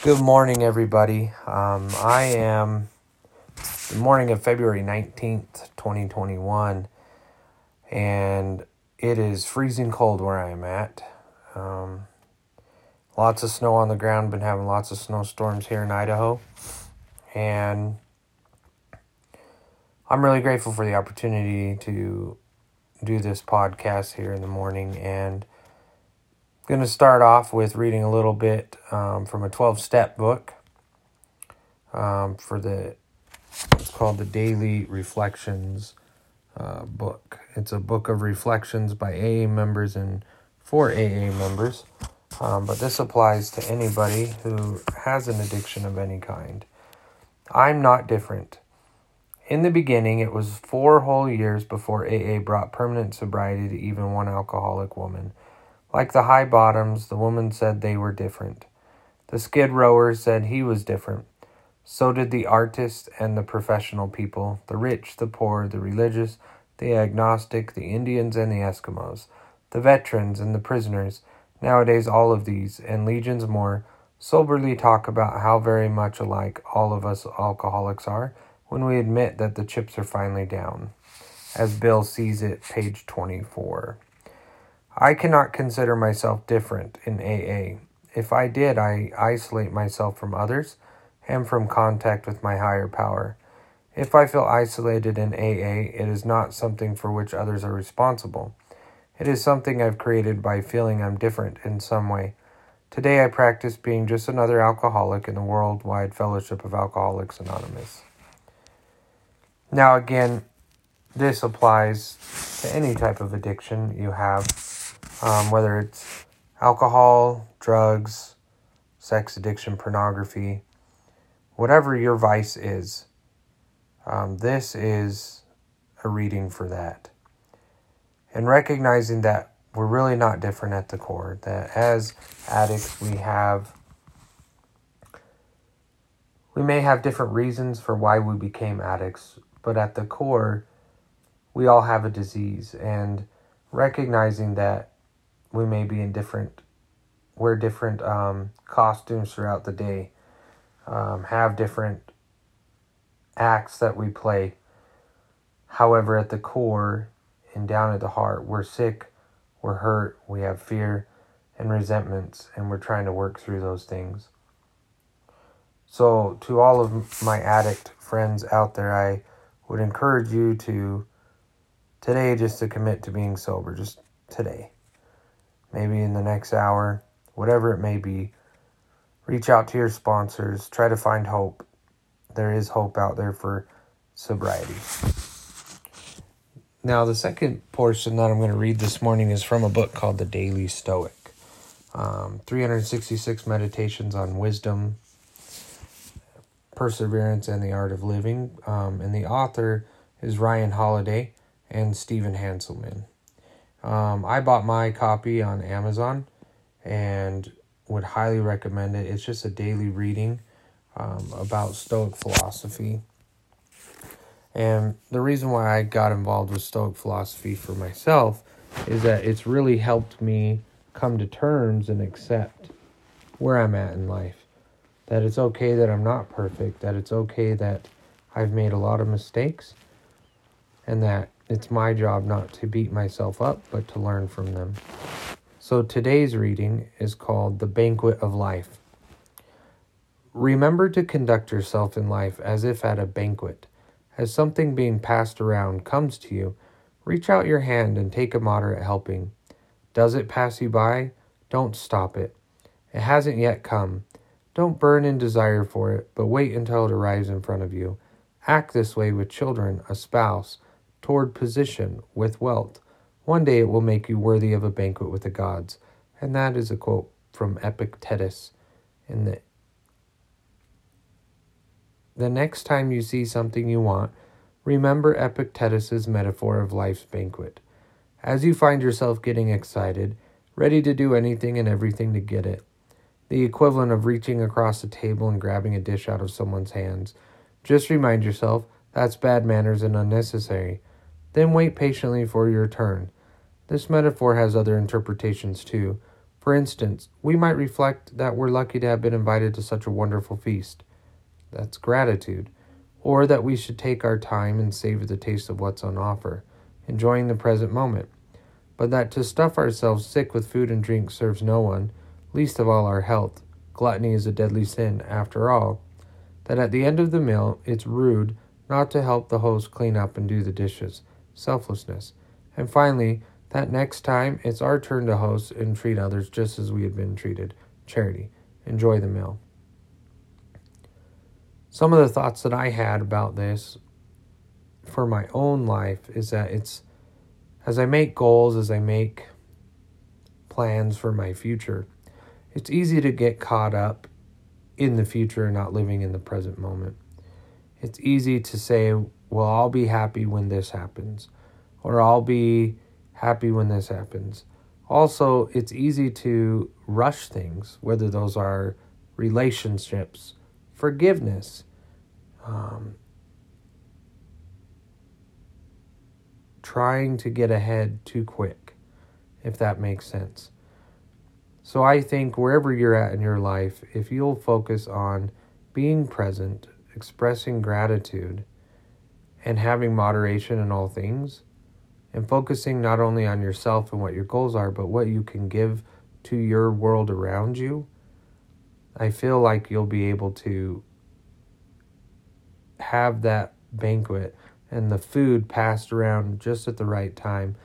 Good morning, everybody. Um, I am the morning of February 19th, 2021, and it is freezing cold where I am at. Um, lots of snow on the ground, been having lots of snowstorms here in Idaho, and I'm really grateful for the opportunity to do this podcast here in the morning and going to start off with reading a little bit um, from a 12 step book. Um, for the it's called the daily reflections uh, book. It's a book of reflections by aa members and for aa members. Um, but this applies to anybody who has an addiction of any kind. I'm not different. In the beginning it was four whole years before aa brought permanent sobriety to even one alcoholic woman like the high bottoms, the woman said they were different. The skid rower said he was different. So did the artist and the professional people, the rich, the poor, the religious, the agnostic, the Indians and the Eskimos, the veterans and the prisoners. Nowadays, all of these, and legions more, soberly talk about how very much alike all of us alcoholics are when we admit that the chips are finally down. As Bill sees it, page 24. I cannot consider myself different in AA. If I did, I isolate myself from others and from contact with my higher power. If I feel isolated in AA, it is not something for which others are responsible. It is something I've created by feeling I'm different in some way. Today I practice being just another alcoholic in the worldwide fellowship of Alcoholics Anonymous. Now, again, this applies to any type of addiction you have um, whether it's alcohol, drugs, sex addiction, pornography, whatever your vice is. Um, this is a reading for that. And recognizing that we're really not different at the core, that as addicts, we have. We may have different reasons for why we became addicts, but at the core, we all have a disease. And recognizing that we may be in different wear different um, costumes throughout the day um, have different acts that we play. However at the core and down at the heart we're sick we're hurt we have fear and resentments and we're trying to work through those things. So to all of my addict friends out there i would encourage you to today just to commit to being sober just today maybe in the next hour, whatever it may be. Reach out to your sponsors, try to find hope. There is hope out there for sobriety. Now, the second portion that I'm going to read this morning is from a book called The Daily Stoic um, 366 Meditations on Wisdom, Perseverance, and the Art of Living. Um, and the author is Ryan Holiday and Stephen Hanselman. Um, I bought my copy on Amazon and would highly recommend it. It's just a daily reading um, about Stoic philosophy. And the reason why I got involved with Stoic philosophy for myself is that it's really helped me come to terms and accept where I'm at in life. That it's okay that I'm not perfect, that it's okay that I've made a lot of mistakes, and that it's my job not to beat myself up, but to learn from them. So today's reading is called The Banquet of Life. Remember to conduct yourself in life as if at a banquet. As something being passed around comes to you, reach out your hand and take a moderate helping. Does it pass you by? Don't stop it. It hasn't yet come. Don't burn in desire for it, but wait until it arrives in front of you. Act this way with children, a spouse, toward position with wealth. One day it will make you worthy of a banquet with the gods. And that is a quote from Epictetus in the the next time you see something you want, remember Epictetus's metaphor of life's banquet. As you find yourself getting excited, ready to do anything and everything to get it, the equivalent of reaching across the table and grabbing a dish out of someone's hands, just remind yourself that's bad manners and unnecessary. Then wait patiently for your turn. This metaphor has other interpretations too. For instance, we might reflect that we're lucky to have been invited to such a wonderful feast. That's gratitude. Or that we should take our time and savor the taste of what's on offer, enjoying the present moment. But that to stuff ourselves sick with food and drink serves no one, least of all our health. Gluttony is a deadly sin, after all. That at the end of the meal, it's rude not to help the host clean up and do the dishes. Selflessness. And finally, that next time it's our turn to host and treat others just as we had been treated. Charity. Enjoy the meal. Some of the thoughts that I had about this for my own life is that it's as I make goals, as I make plans for my future, it's easy to get caught up in the future and not living in the present moment. It's easy to say, well, I'll be happy when this happens, or I'll be happy when this happens. Also, it's easy to rush things, whether those are relationships, forgiveness, um, trying to get ahead too quick, if that makes sense. So I think wherever you're at in your life, if you'll focus on being present, expressing gratitude, and having moderation in all things, and focusing not only on yourself and what your goals are, but what you can give to your world around you, I feel like you'll be able to have that banquet and the food passed around just at the right time.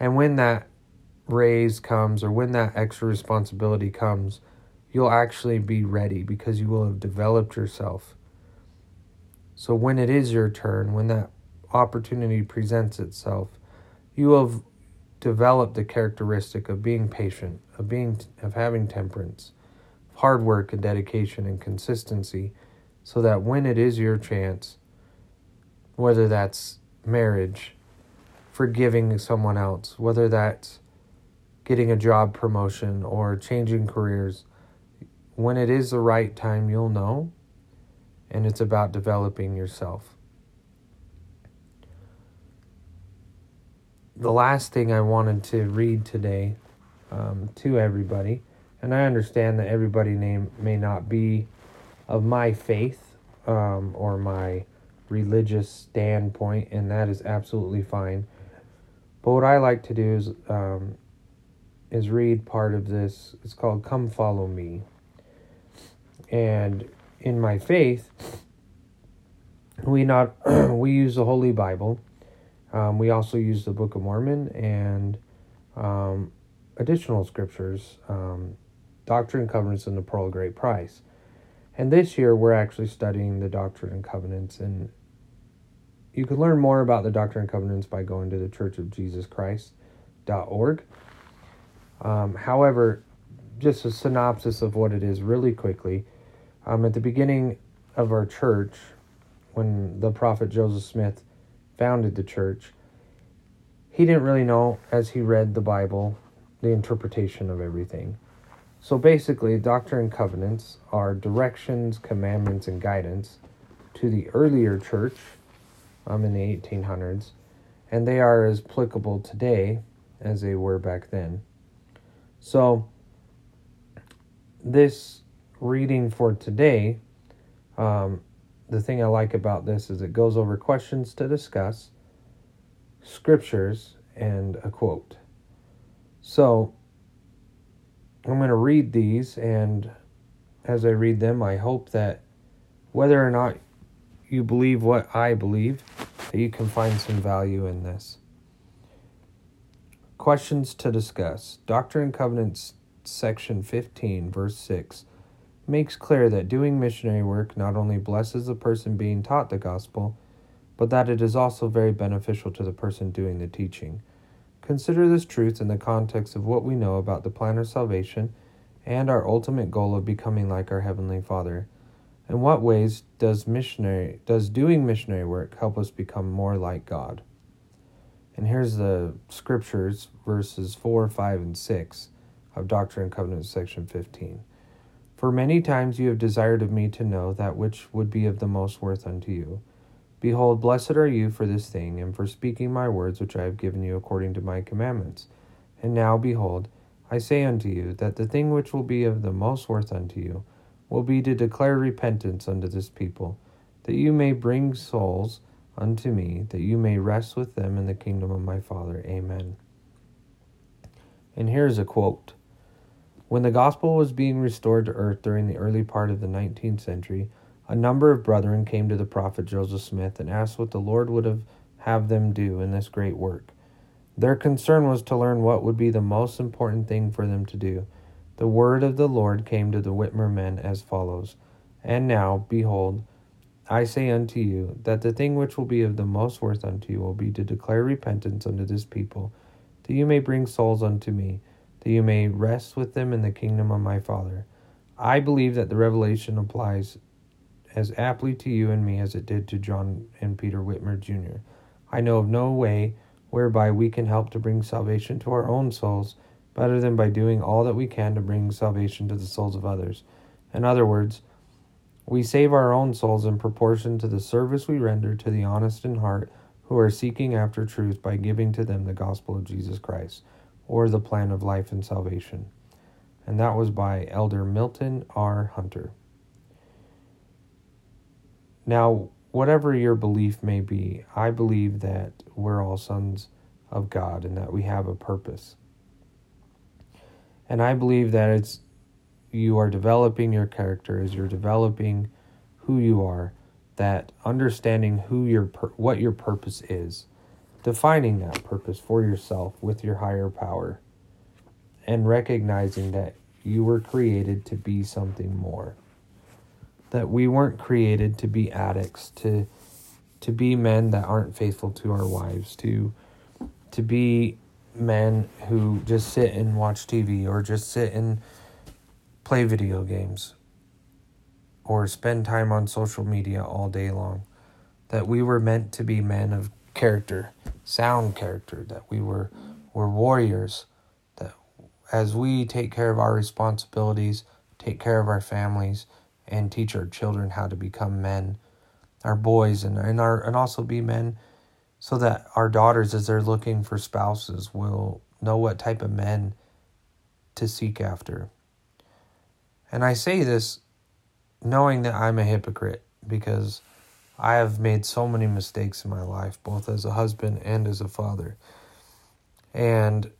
And when that raise comes or when that extra responsibility comes, you'll actually be ready because you will have developed yourself. So when it is your turn, when that opportunity presents itself, you have developed the characteristic of being patient, of being of having temperance, hard work and dedication and consistency, so that when it is your chance, whether that's marriage, forgiving someone else, whether that's getting a job promotion or changing careers, when it is the right time, you'll know. And it's about developing yourself. the last thing I wanted to read today um, to everybody, and I understand that everybody name may not be of my faith um, or my religious standpoint, and that is absolutely fine. But what I like to do is um, is read part of this. It's called "Come Follow Me," and in my faith, we not we use the Holy Bible um, we also use the Book of Mormon and um, additional scriptures, um, Doctrine and Covenants and the Pearl of Great Price. And this year we're actually studying the Doctrine and Covenants. And you can learn more about the Doctrine and Covenants by going to the Church of Jesus Christ.org. Um, however, just a synopsis of what it is really quickly. Um, at the beginning of our church, when the prophet Joseph Smith founded the church, he didn't really know, as he read the Bible, the interpretation of everything. So basically, Doctrine and Covenants are directions, commandments, and guidance to the earlier church um, in the 1800s, and they are as applicable today as they were back then. So, this reading for today um, the thing I like about this is it goes over questions to discuss, scriptures, and a quote. So I'm going to read these, and as I read them, I hope that whether or not you believe what I believe, that you can find some value in this. Questions to discuss Doctrine and Covenants, section 15, verse 6 makes clear that doing missionary work not only blesses the person being taught the gospel, but that it is also very beneficial to the person doing the teaching. Consider this truth in the context of what we know about the plan of salvation and our ultimate goal of becoming like our heavenly Father. In what ways does missionary does doing missionary work help us become more like God? And here's the scriptures verses 4, 5 and 6 of Doctrine and Covenants section 15. For many times you have desired of me to know that which would be of the most worth unto you. Behold, blessed are you for this thing, and for speaking my words which I have given you according to my commandments. And now, behold, I say unto you, that the thing which will be of the most worth unto you will be to declare repentance unto this people, that you may bring souls unto me, that you may rest with them in the kingdom of my Father. Amen. And here's a quote When the gospel was being restored to earth during the early part of the 19th century, a number of brethren came to the prophet Joseph Smith and asked what the Lord would have, have them do in this great work. Their concern was to learn what would be the most important thing for them to do. The word of the Lord came to the Whitmer men as follows And now, behold, I say unto you, that the thing which will be of the most worth unto you will be to declare repentance unto this people, that you may bring souls unto me, that you may rest with them in the kingdom of my Father. I believe that the revelation applies as aptly to you and me as it did to John and Peter Whitmer Jr. I know of no way whereby we can help to bring salvation to our own souls better than by doing all that we can to bring salvation to the souls of others. In other words, we save our own souls in proportion to the service we render to the honest in heart who are seeking after truth by giving to them the gospel of Jesus Christ, or the plan of life and salvation. And that was by Elder Milton R. Hunter. Now, whatever your belief may be, I believe that we're all sons of God and that we have a purpose. And I believe that it's you are developing your character as you're developing who you are, that understanding who your what your purpose is, defining that purpose for yourself with your higher power, and recognizing that you were created to be something more that we weren't created to be addicts, to to be men that aren't faithful to our wives, to to be men who just sit and watch TV or just sit and play video games or spend time on social media all day long. That we were meant to be men of character, sound character, that we were were warriors, that as we take care of our responsibilities, take care of our families, and teach our children how to become men, our boys and, and our and also be men so that our daughters as they're looking for spouses will know what type of men to seek after. And I say this knowing that I'm a hypocrite because I have made so many mistakes in my life, both as a husband and as a father. And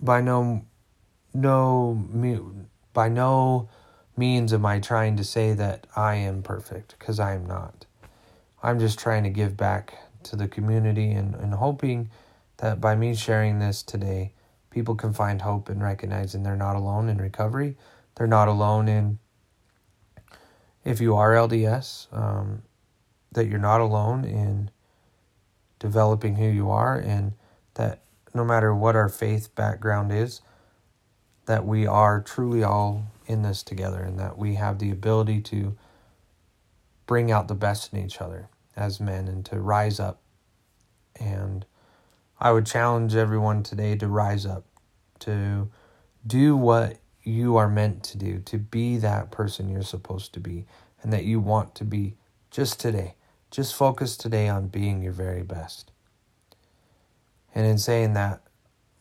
by no no by no means am I trying to say that I am perfect, because I am not. I'm just trying to give back to the community and, and hoping that by me sharing this today, people can find hope in recognizing they're not alone in recovery. They're not alone in, if you are LDS, um, that you're not alone in developing who you are, and that no matter what our faith background is, that we are truly all in this together and that we have the ability to bring out the best in each other as men and to rise up. And I would challenge everyone today to rise up, to do what you are meant to do, to be that person you're supposed to be and that you want to be just today. Just focus today on being your very best. And in saying that,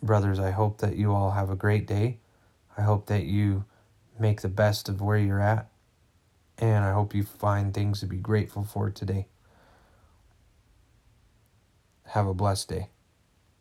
brothers, I hope that you all have a great day. I hope that you make the best of where you're at. And I hope you find things to be grateful for today. Have a blessed day.